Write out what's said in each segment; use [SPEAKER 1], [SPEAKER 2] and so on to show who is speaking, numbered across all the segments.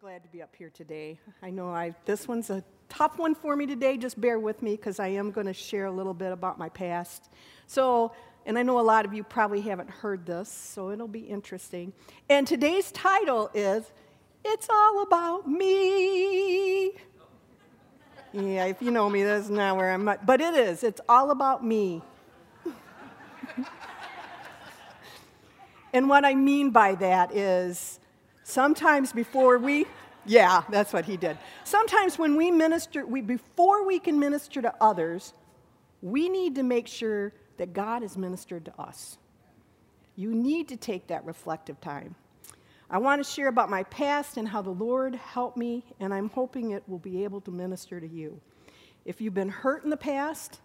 [SPEAKER 1] glad to be up here today. I know I this one's a tough one for me today. Just bear with me because I am going to share a little bit about my past. So, and I know a lot of you probably haven't heard this, so it'll be interesting. And today's title is It's All About Me. Yeah, if you know me, that's not where I'm at. But it is. It's all about me. and what I mean by that is Sometimes before we, yeah, that's what he did. Sometimes when we minister, we, before we can minister to others, we need to make sure that God has ministered to us. You need to take that reflective time. I want to share about my past and how the Lord helped me, and I'm hoping it will be able to minister to you. If you've been hurt in the past,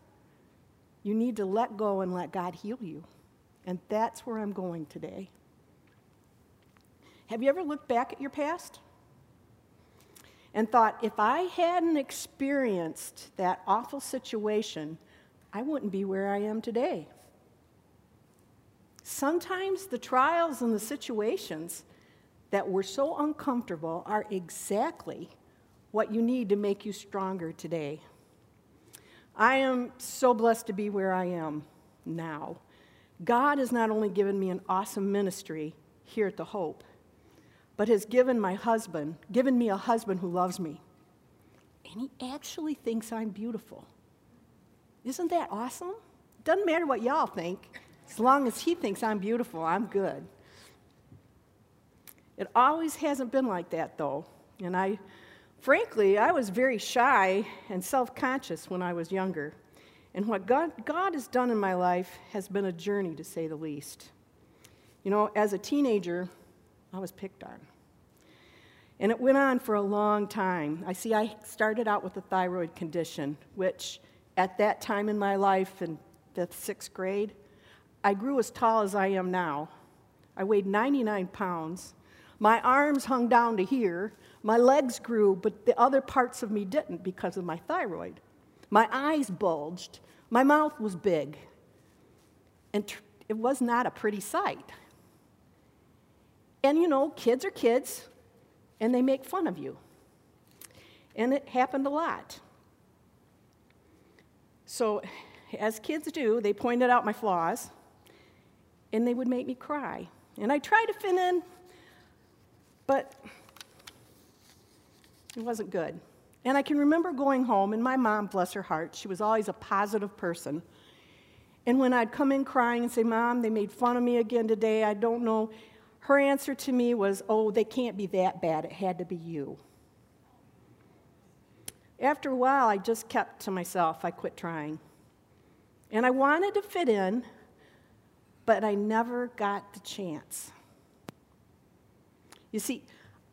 [SPEAKER 1] you need to let go and let God heal you. And that's where I'm going today. Have you ever looked back at your past and thought, if I hadn't experienced that awful situation, I wouldn't be where I am today? Sometimes the trials and the situations that were so uncomfortable are exactly what you need to make you stronger today. I am so blessed to be where I am now. God has not only given me an awesome ministry here at the Hope, but has given my husband, given me a husband who loves me. And he actually thinks I'm beautiful. Isn't that awesome? Doesn't matter what y'all think. As long as he thinks I'm beautiful, I'm good. It always hasn't been like that, though. And I, frankly, I was very shy and self conscious when I was younger. And what God, God has done in my life has been a journey, to say the least. You know, as a teenager, I was picked on. And it went on for a long time. I see, I started out with a thyroid condition, which at that time in my life, in fifth, sixth grade, I grew as tall as I am now. I weighed 99 pounds. My arms hung down to here. My legs grew, but the other parts of me didn't because of my thyroid. My eyes bulged. My mouth was big. And it was not a pretty sight. And you know, kids are kids, and they make fun of you. And it happened a lot. So, as kids do, they pointed out my flaws, and they would make me cry. And I tried to fit in, but it wasn't good. And I can remember going home, and my mom, bless her heart, she was always a positive person. And when I'd come in crying and say, Mom, they made fun of me again today, I don't know her answer to me was, Oh, they can't be that bad. It had to be you. After a while, I just kept to myself. I quit trying. And I wanted to fit in, but I never got the chance. You see,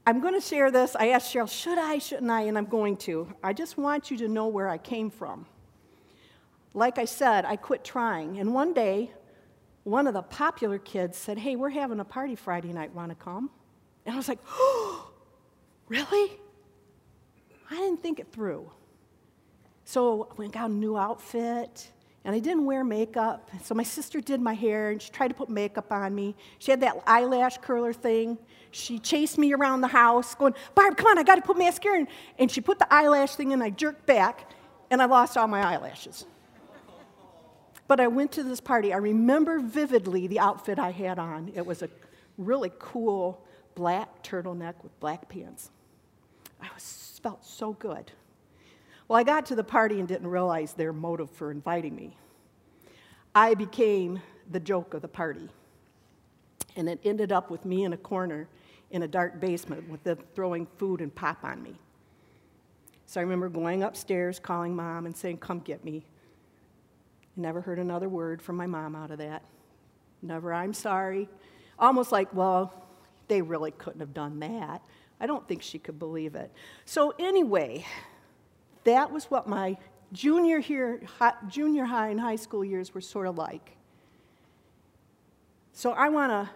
[SPEAKER 1] I'm going to share this. I asked Cheryl, should I, shouldn't I? And I'm going to. I just want you to know where I came from. Like I said, I quit trying. And one day, one of the popular kids said, Hey, we're having a party Friday night. Want to come? And I was like, Oh, really? I didn't think it through. So I went got a new outfit, and I didn't wear makeup. So my sister did my hair, and she tried to put makeup on me. She had that eyelash curler thing. She chased me around the house, going, Barb, come on, I got to put mascara in. And she put the eyelash thing in, I jerked back, and I lost all my eyelashes. But I went to this party. I remember vividly the outfit I had on. It was a really cool black turtleneck with black pants. I was, felt so good. Well, I got to the party and didn't realize their motive for inviting me. I became the joke of the party. And it ended up with me in a corner in a dark basement with them throwing food and pop on me. So I remember going upstairs, calling mom, and saying, Come get me. Never heard another word from my mom out of that. Never, I'm sorry. Almost like, well, they really couldn't have done that. I don't think she could believe it. So, anyway, that was what my junior, here, junior high and high school years were sort of like. So, I want to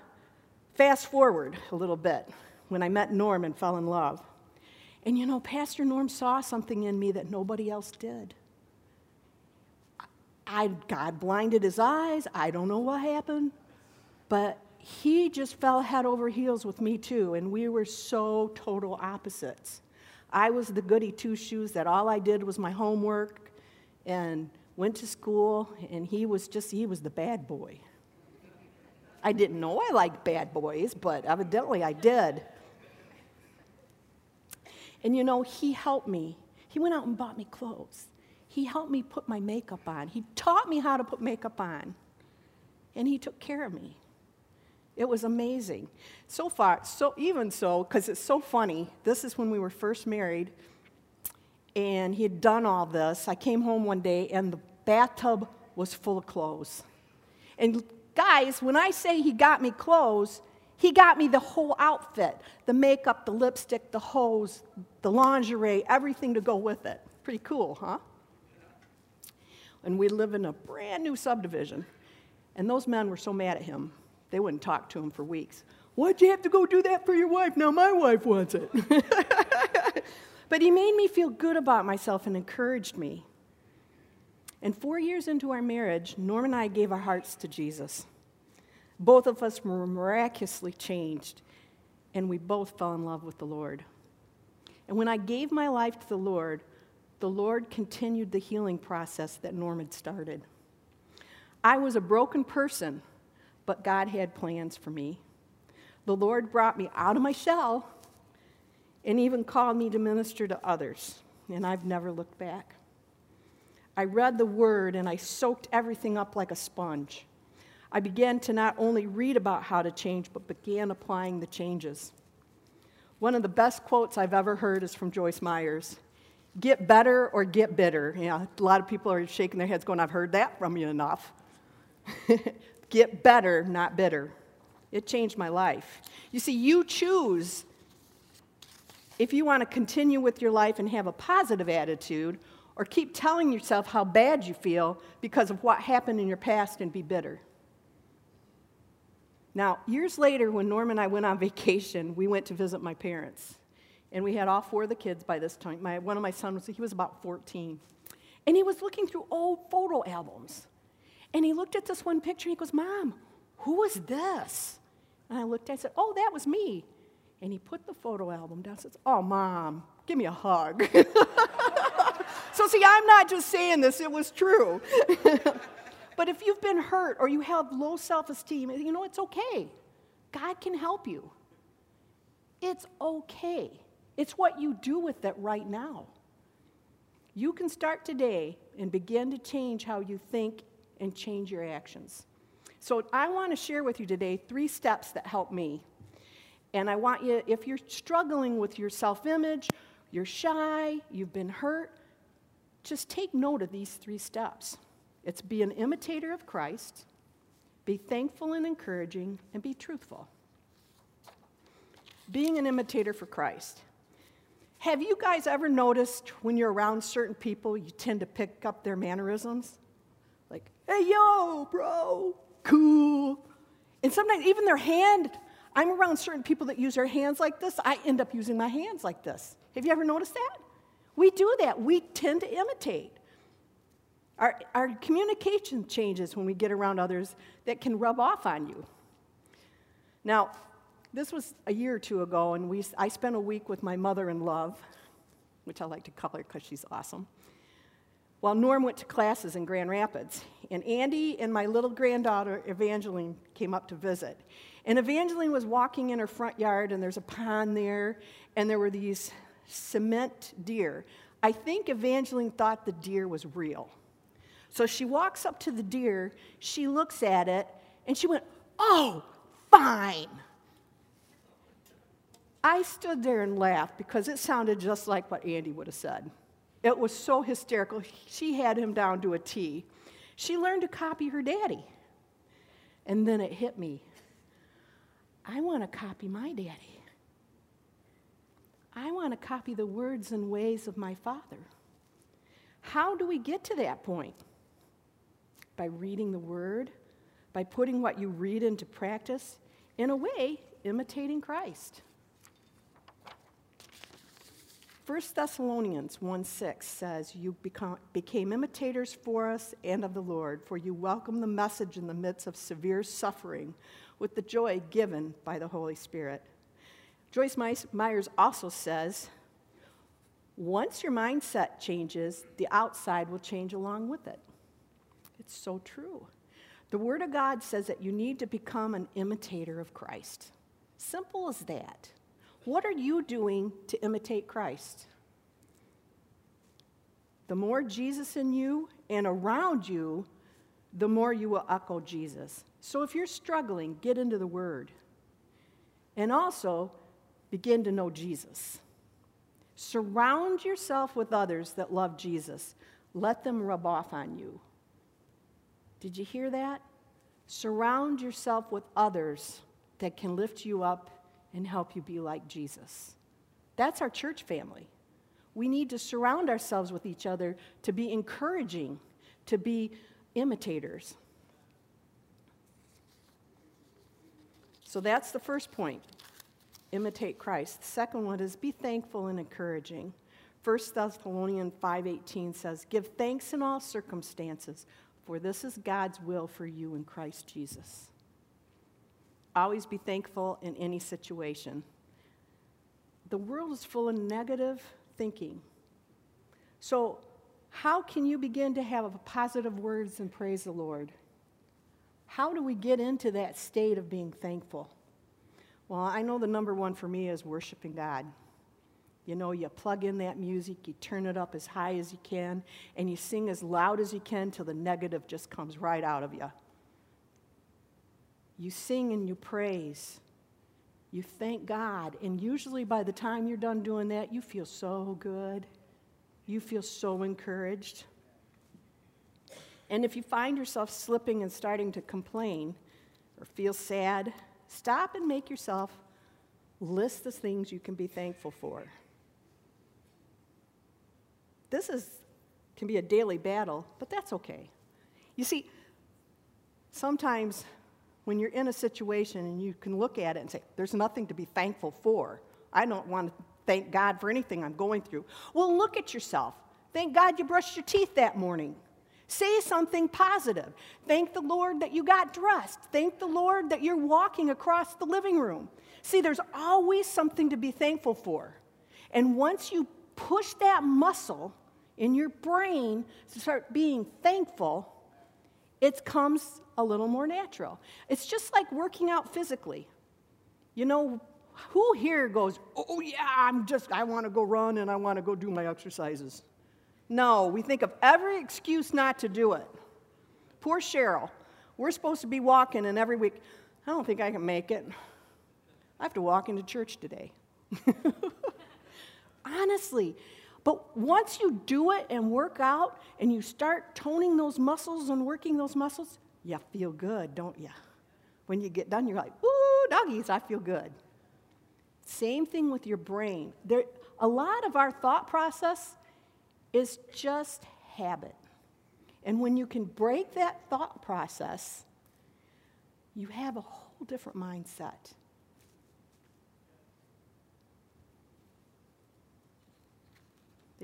[SPEAKER 1] fast forward a little bit when I met Norm and fell in love. And you know, Pastor Norm saw something in me that nobody else did. I, God blinded his eyes. I don't know what happened. But he just fell head over heels with me too, and we were so total opposites. I was the goody two shoes that all I did was my homework and went to school, and he was just, he was the bad boy. I didn't know I liked bad boys, but evidently I did. And you know, he helped me. He went out and bought me clothes. He helped me put my makeup on. He taught me how to put makeup on. And he took care of me. It was amazing. So far, so even so, because it's so funny, this is when we were first married, and he had done all this. I came home one day, and the bathtub was full of clothes. And guys, when I say he got me clothes, he got me the whole outfit the makeup, the lipstick, the hose, the lingerie, everything to go with it. Pretty cool, huh? And we live in a brand new subdivision. And those men were so mad at him, they wouldn't talk to him for weeks. Why'd you have to go do that for your wife? Now my wife wants it. but he made me feel good about myself and encouraged me. And four years into our marriage, Norm and I gave our hearts to Jesus. Both of us were miraculously changed, and we both fell in love with the Lord. And when I gave my life to the Lord, the Lord continued the healing process that Norm had started. I was a broken person, but God had plans for me. The Lord brought me out of my shell and even called me to minister to others, and I've never looked back. I read the word and I soaked everything up like a sponge. I began to not only read about how to change, but began applying the changes. One of the best quotes I've ever heard is from Joyce Myers Get better or get bitter. Know, a lot of people are shaking their heads, going, I've heard that from you enough. get better, not bitter. It changed my life. You see, you choose if you want to continue with your life and have a positive attitude, or keep telling yourself how bad you feel because of what happened in your past and be bitter. Now, years later, when Norm and I went on vacation, we went to visit my parents. And we had all four of the kids by this time. My, one of my sons, he was about 14. And he was looking through old photo albums. And he looked at this one picture and he goes, Mom, who is this? And I looked, I said, Oh, that was me. And he put the photo album down and says, Oh, Mom, give me a hug. so, see, I'm not just saying this, it was true. But if you've been hurt or you have low self esteem, you know, it's okay. God can help you. It's okay. It's what you do with it right now. You can start today and begin to change how you think and change your actions. So, I want to share with you today three steps that help me. And I want you, if you're struggling with your self image, you're shy, you've been hurt, just take note of these three steps. It's be an imitator of Christ, be thankful and encouraging, and be truthful. Being an imitator for Christ. Have you guys ever noticed when you're around certain people, you tend to pick up their mannerisms? Like, hey, yo, bro, cool. And sometimes even their hand, I'm around certain people that use their hands like this, I end up using my hands like this. Have you ever noticed that? We do that. We tend to imitate. Our, our communication changes when we get around others that can rub off on you. Now, this was a year or two ago, and we, I spent a week with my mother in love, which I like to call her because she's awesome, while Norm went to classes in Grand Rapids. And Andy and my little granddaughter, Evangeline, came up to visit. And Evangeline was walking in her front yard, and there's a pond there, and there were these cement deer. I think Evangeline thought the deer was real. So she walks up to the deer, she looks at it, and she went, Oh, fine. I stood there and laughed because it sounded just like what Andy would have said. It was so hysterical. She had him down to a T. She learned to copy her daddy. And then it hit me. I want to copy my daddy. I want to copy the words and ways of my father. How do we get to that point? by reading the Word, by putting what you read into practice, in a way, imitating Christ. 1 Thessalonians 1 6 says, You become, became imitators for us and of the Lord, for you welcomed the message in the midst of severe suffering, with the joy given by the Holy Spirit. Joyce Myers also says, once your mindset changes, the outside will change along with it. It's so true. The Word of God says that you need to become an imitator of Christ. Simple as that. What are you doing to imitate Christ? The more Jesus in you and around you, the more you will echo Jesus. So if you're struggling, get into the Word. And also, begin to know Jesus. Surround yourself with others that love Jesus. Let them rub off on you. Did you hear that? Surround yourself with others that can lift you up and help you be like Jesus. That's our church family. We need to surround ourselves with each other to be encouraging, to be imitators. So that's the first point imitate Christ. The second one is be thankful and encouraging. 1 Thessalonians 5:18 says, "Give thanks in all circumstances, for this is God's will for you in Christ Jesus." Always be thankful in any situation. The world is full of negative thinking. So, how can you begin to have positive words and praise the Lord? How do we get into that state of being thankful? Well, I know the number one for me is worshiping God. You know, you plug in that music, you turn it up as high as you can, and you sing as loud as you can till the negative just comes right out of you. You sing and you praise. You thank God. And usually by the time you're done doing that, you feel so good. You feel so encouraged. And if you find yourself slipping and starting to complain or feel sad, stop and make yourself list the things you can be thankful for. This is can be a daily battle, but that's okay. You see, sometimes when you're in a situation and you can look at it and say, There's nothing to be thankful for. I don't want to thank God for anything I'm going through. Well, look at yourself. Thank God you brushed your teeth that morning. Say something positive. Thank the Lord that you got dressed. Thank the Lord that you're walking across the living room. See, there's always something to be thankful for. And once you push that muscle in your brain to start being thankful, it comes a little more natural. It's just like working out physically. You know, who here goes, oh, yeah, I'm just, I want to go run and I want to go do my exercises? No, we think of every excuse not to do it. Poor Cheryl. We're supposed to be walking, and every week, I don't think I can make it. I have to walk into church today. Honestly, but once you do it and work out and you start toning those muscles and working those muscles, you feel good, don't you? When you get done, you're like, ooh, doggies, I feel good. Same thing with your brain. There, a lot of our thought process is just habit. And when you can break that thought process, you have a whole different mindset.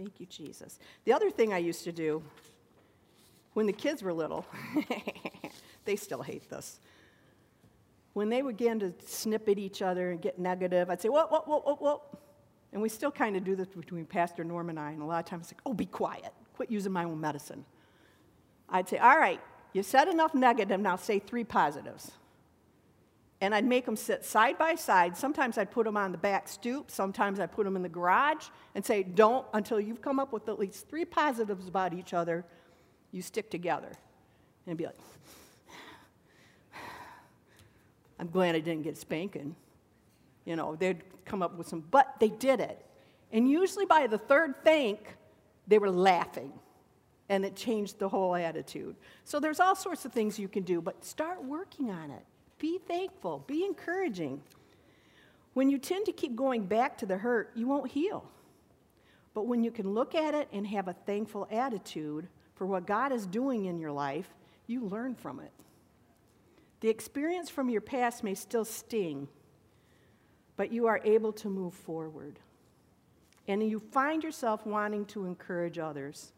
[SPEAKER 1] Thank you, Jesus. The other thing I used to do when the kids were little, they still hate this. When they began to snip at each other and get negative, I'd say, whoa, whoa, whoa, whoa, whoa. And we still kind of do this between Pastor Norm and I, and a lot of times it's like, oh, be quiet. Quit using my own medicine. I'd say, all right, you said enough negative, now say three positives and I'd make them sit side by side. Sometimes I'd put them on the back stoop, sometimes I'd put them in the garage and say, Don't, until you've come up with at least three positives about each other, you stick together. And be like, I'm glad I didn't get spanking. You know, they'd come up with some, but they did it. And usually by the third thank, they were laughing. And it changed the whole attitude. So there's all sorts of things you can do, but start working on it. Be thankful, be encouraging. When you tend to keep going back to the hurt, you won't heal. But when you can look at it and have a thankful attitude for what God is doing in your life, you learn from it. The experience from your past may still sting, but you are able to move forward. And you find yourself wanting to encourage others.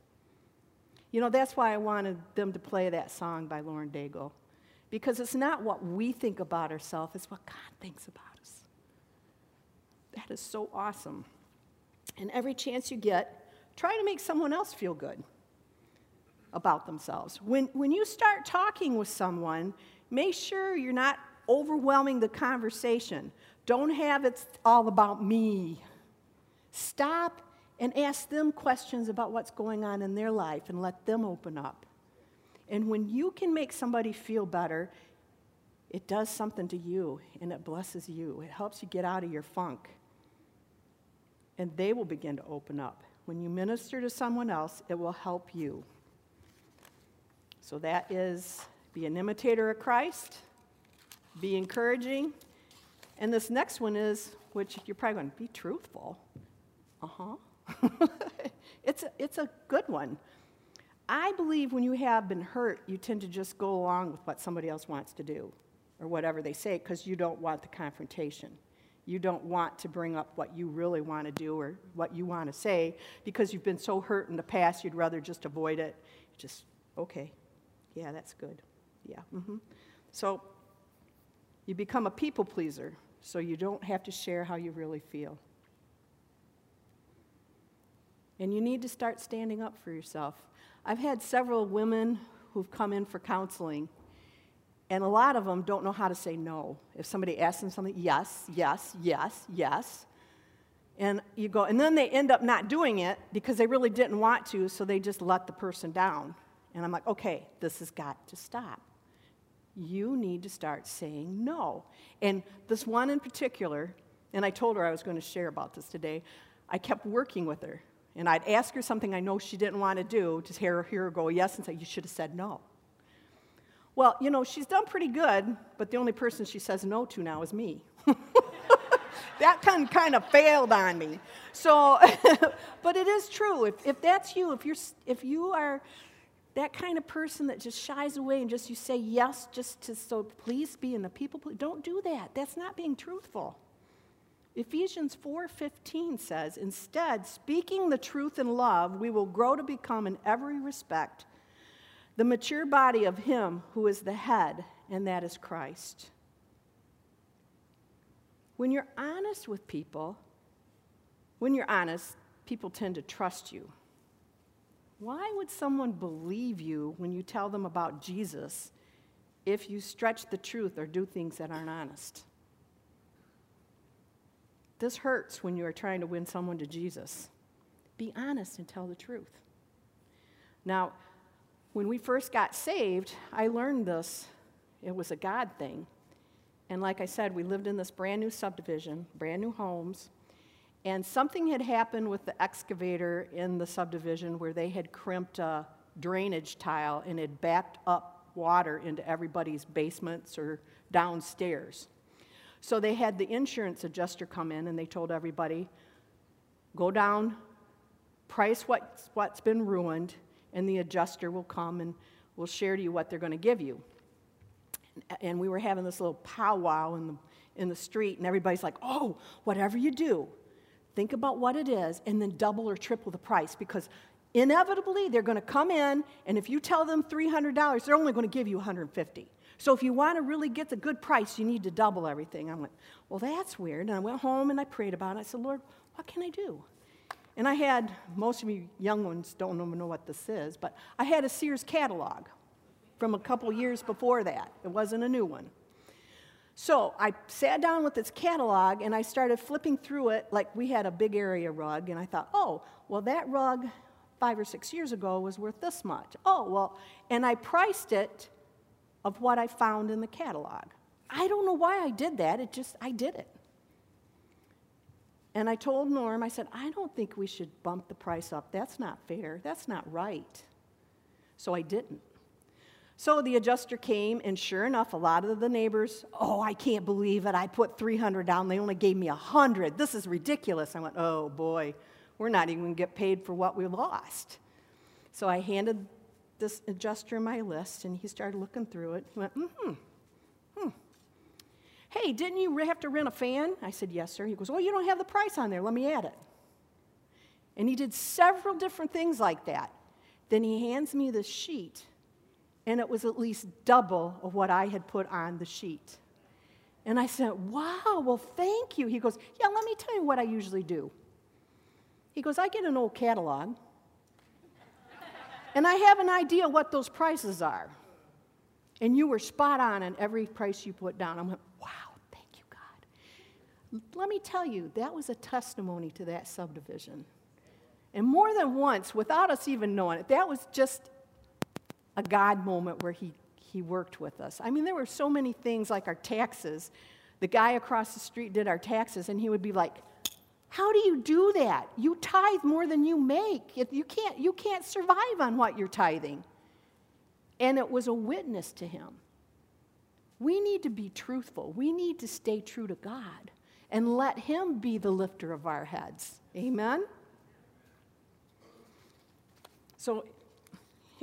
[SPEAKER 1] You know, that's why I wanted them to play that song by Lauren Daigle Because it's not what we think about ourselves, it's what God thinks about us. That is so awesome. And every chance you get, try to make someone else feel good about themselves. When, when you start talking with someone, make sure you're not overwhelming the conversation. Don't have it all about me. Stop and ask them questions about what's going on in their life and let them open up. And when you can make somebody feel better, it does something to you and it blesses you. It helps you get out of your funk. And they will begin to open up. When you minister to someone else, it will help you. So that is be an imitator of Christ, be encouraging. And this next one is, which you're probably going to be truthful. Uh huh. it's, a, it's a good one. I believe when you have been hurt, you tend to just go along with what somebody else wants to do or whatever they say because you don't want the confrontation. You don't want to bring up what you really want to do or what you want to say because you've been so hurt in the past, you'd rather just avoid it. Just, okay, yeah, that's good. Yeah. Mm-hmm. So you become a people pleaser so you don't have to share how you really feel. And you need to start standing up for yourself. I've had several women who've come in for counseling, and a lot of them don't know how to say no. If somebody asks them something, yes, yes, yes, yes. And you go, and then they end up not doing it because they really didn't want to, so they just let the person down. And I'm like, okay, this has got to stop. You need to start saying no. And this one in particular, and I told her I was going to share about this today, I kept working with her. And I'd ask her something I know she didn't want to do, to hear her, hear her go yes and say, You should have said no. Well, you know, she's done pretty good, but the only person she says no to now is me. that kind, kind of failed on me. So, but it is true. If, if that's you, if, you're, if you are that kind of person that just shies away and just you say yes just to so please be in the people, don't do that. That's not being truthful. Ephesians 4:15 says, "Instead, speaking the truth in love, we will grow to become in every respect the mature body of him who is the head, and that is Christ." When you're honest with people, when you're honest, people tend to trust you. Why would someone believe you when you tell them about Jesus if you stretch the truth or do things that aren't honest? This hurts when you are trying to win someone to Jesus. Be honest and tell the truth. Now, when we first got saved, I learned this. It was a God thing. And like I said, we lived in this brand new subdivision, brand new homes. And something had happened with the excavator in the subdivision where they had crimped a drainage tile and had backed up water into everybody's basements or downstairs. So they had the insurance adjuster come in and they told everybody go down, price what's, what's been ruined, and the adjuster will come and will share to you what they're going to give you. And we were having this little powwow in the, in the street, and everybody's like, oh, whatever you do, think about what it is, and then double or triple the price because inevitably they're going to come in, and if you tell them $300, they're only going to give you 150 so if you want to really get the good price, you need to double everything. I went, well, that's weird. And I went home and I prayed about it. I said, Lord, what can I do? And I had, most of you young ones don't even know what this is, but I had a Sears catalog from a couple years before that. It wasn't a new one. So I sat down with this catalog and I started flipping through it like we had a big area rug, and I thought, oh, well, that rug five or six years ago was worth this much. Oh, well, and I priced it of what I found in the catalog. I don't know why I did that, it just, I did it. And I told Norm, I said, I don't think we should bump the price up. That's not fair. That's not right. So I didn't. So the adjuster came, and sure enough, a lot of the neighbors, oh, I can't believe it. I put 300 down. They only gave me 100. This is ridiculous. I went, oh boy, we're not even going to get paid for what we lost. So I handed this adjuster my list, and he started looking through it. He went, mm-hmm. Hmm. Hey, didn't you have to rent a fan? I said, Yes, sir. He goes, Oh, you don't have the price on there. Let me add it. And he did several different things like that. Then he hands me the sheet, and it was at least double of what I had put on the sheet. And I said, Wow, well, thank you. He goes, Yeah, let me tell you what I usually do. He goes, I get an old catalog, and I have an idea what those prices are. And you were spot on on every price you put down. I went, Wow, thank you, God. Let me tell you, that was a testimony to that subdivision. And more than once, without us even knowing it, that was just a God moment where He, he worked with us. I mean, there were so many things like our taxes. The guy across the street did our taxes, and he would be like, How do you do that? You tithe more than you make. You can't, you can't survive on what you're tithing. And it was a witness to him. We need to be truthful. We need to stay true to God and let Him be the lifter of our heads. Amen? So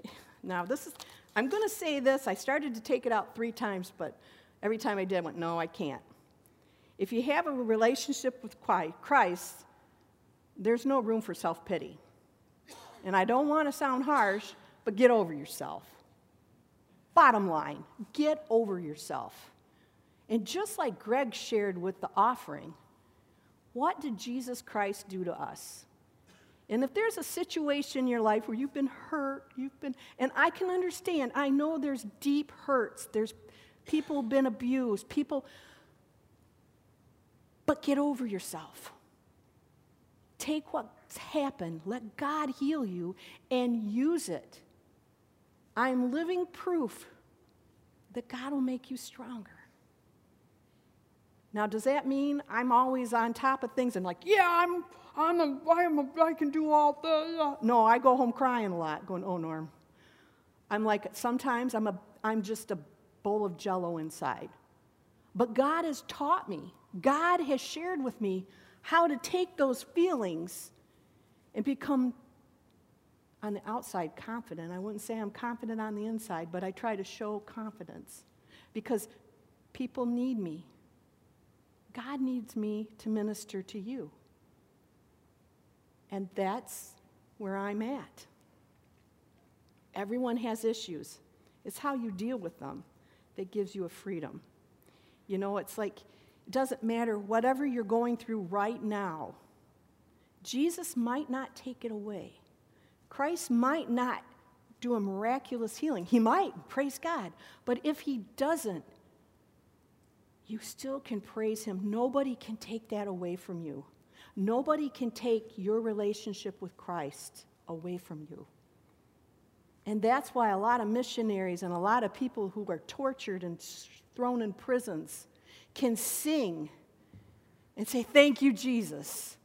[SPEAKER 1] now this is, I'm going to say this. I started to take it out three times, but every time I did, I went, no, I can't. If you have a relationship with Christ, there's no room for self pity. And I don't want to sound harsh, but get over yourself. Bottom line, get over yourself. And just like Greg shared with the offering, what did Jesus Christ do to us? And if there's a situation in your life where you've been hurt, you've been, and I can understand, I know there's deep hurts, there's people been abused, people, but get over yourself. Take what's happened, let God heal you, and use it. I'm living proof that God will make you stronger. Now, does that mean I'm always on top of things and like, yeah, I'm I'm a, I'm a, I can do all the. No, I go home crying a lot, going, oh, Norm. I'm like, sometimes I'm, a, I'm just a bowl of jello inside. But God has taught me, God has shared with me how to take those feelings and become on the outside confident. I wouldn't say I'm confident on the inside, but I try to show confidence because people need me. God needs me to minister to you. And that's where I'm at. Everyone has issues. It's how you deal with them that gives you a freedom. You know, it's like doesn't matter whatever you're going through right now. Jesus might not take it away. Christ might not do a miraculous healing. He might, praise God. But if he doesn't, you still can praise him. Nobody can take that away from you. Nobody can take your relationship with Christ away from you. And that's why a lot of missionaries and a lot of people who are tortured and thrown in prisons can sing and say, Thank you, Jesus,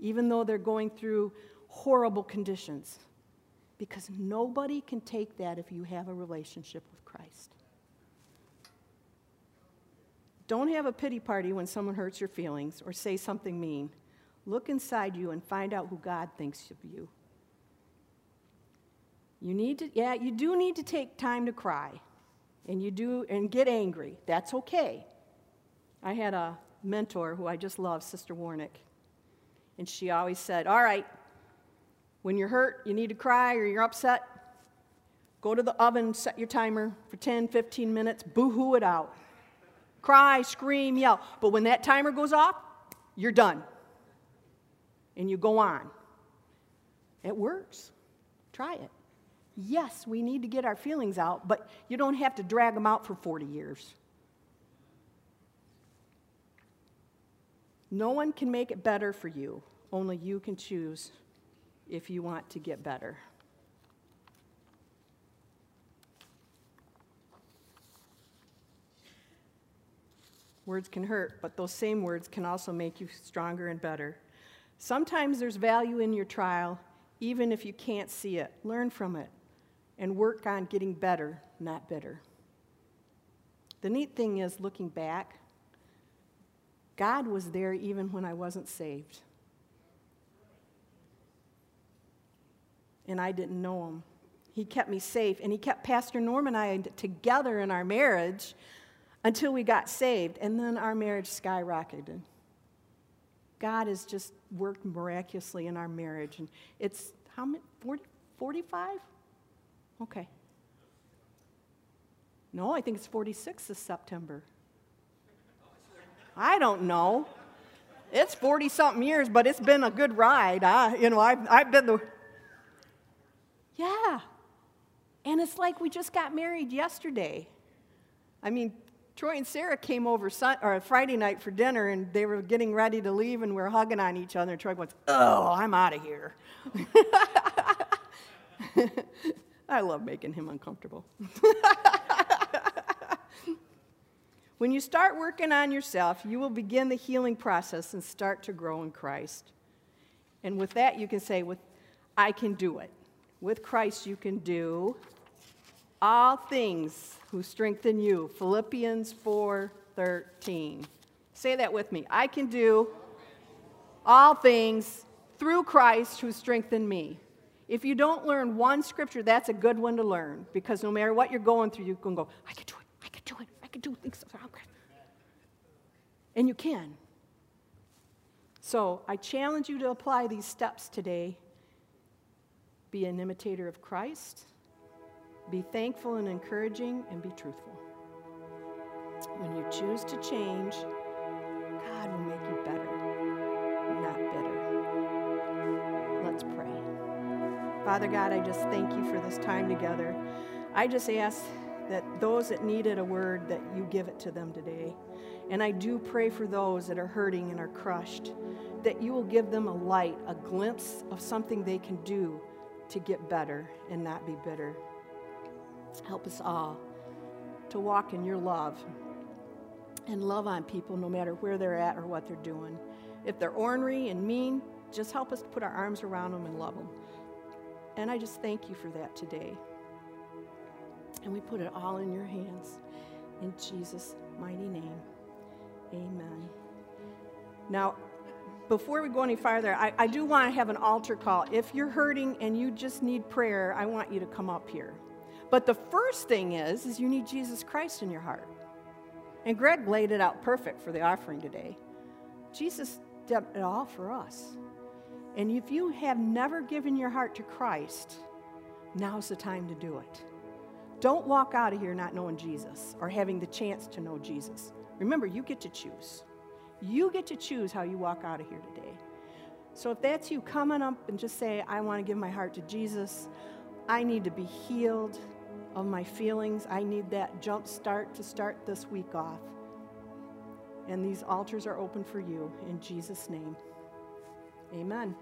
[SPEAKER 1] even though they're going through horrible conditions. Because nobody can take that if you have a relationship with Christ. Don't have a pity party when someone hurts your feelings or say something mean. Look inside you and find out who God thinks of you. You need to, yeah, you do need to take time to cry and you do, and get angry. That's okay. I had a mentor who I just love, Sister Warnick. And she always said, All right, when you're hurt, you need to cry or you're upset, go to the oven, set your timer for 10, 15 minutes, boo hoo it out. Cry, scream, yell. But when that timer goes off, you're done and you go on. It works. Try it. Yes, we need to get our feelings out, but you don't have to drag them out for 40 years. No one can make it better for you. Only you can choose if you want to get better. Words can hurt, but those same words can also make you stronger and better. Sometimes there's value in your trial, even if you can't see it. Learn from it and work on getting better, not bitter. The neat thing is, looking back, God was there even when I wasn't saved. And I didn't know him. He kept me safe, and he kept Pastor Norm and I together in our marriage until we got saved, and then our marriage skyrocketed. God has just worked miraculously in our marriage. And it's how many? 40, 45? Okay. No, I think it's 46 this September. I don't know. It's 40 something years, but it's been a good ride. I, you know, I've, I've been the. Yeah. And it's like we just got married yesterday. I mean, Troy and Sarah came over or Friday night for dinner, and they were getting ready to leave, and we are hugging on each other. And Troy goes, "Oh, I'm out of here." I love making him uncomfortable. when you start working on yourself, you will begin the healing process and start to grow in Christ. And with that, you can say, "With, I can do it." With Christ, you can do all things who strengthen you. Philippians 4:13. Say that with me. I can do all things through Christ who strengthened me. If you don't learn one scripture, that's a good one to learn because no matter what you're going through, you can go, I can do can do things. And you can. So I challenge you to apply these steps today. Be an imitator of Christ, be thankful and encouraging, and be truthful. When you choose to change, God will make you better, not bitter. Let's pray. Father God, I just thank you for this time together. I just ask that those that needed a word, that you give it to them today. And I do pray for those that are hurting and are crushed, that you will give them a light, a glimpse of something they can do to get better and not be bitter. Help us all to walk in your love and love on people no matter where they're at or what they're doing. If they're ornery and mean, just help us to put our arms around them and love them. And I just thank you for that today. And we put it all in your hands. In Jesus' mighty name, amen. Now, before we go any farther, I, I do want to have an altar call. If you're hurting and you just need prayer, I want you to come up here. But the first thing is, is you need Jesus Christ in your heart. And Greg laid it out perfect for the offering today. Jesus did it all for us. And if you have never given your heart to Christ, now's the time to do it. Don't walk out of here not knowing Jesus or having the chance to know Jesus. Remember, you get to choose. You get to choose how you walk out of here today. So if that's you, coming up and just say, I want to give my heart to Jesus. I need to be healed of my feelings. I need that jump start to start this week off. And these altars are open for you in Jesus' name. Amen.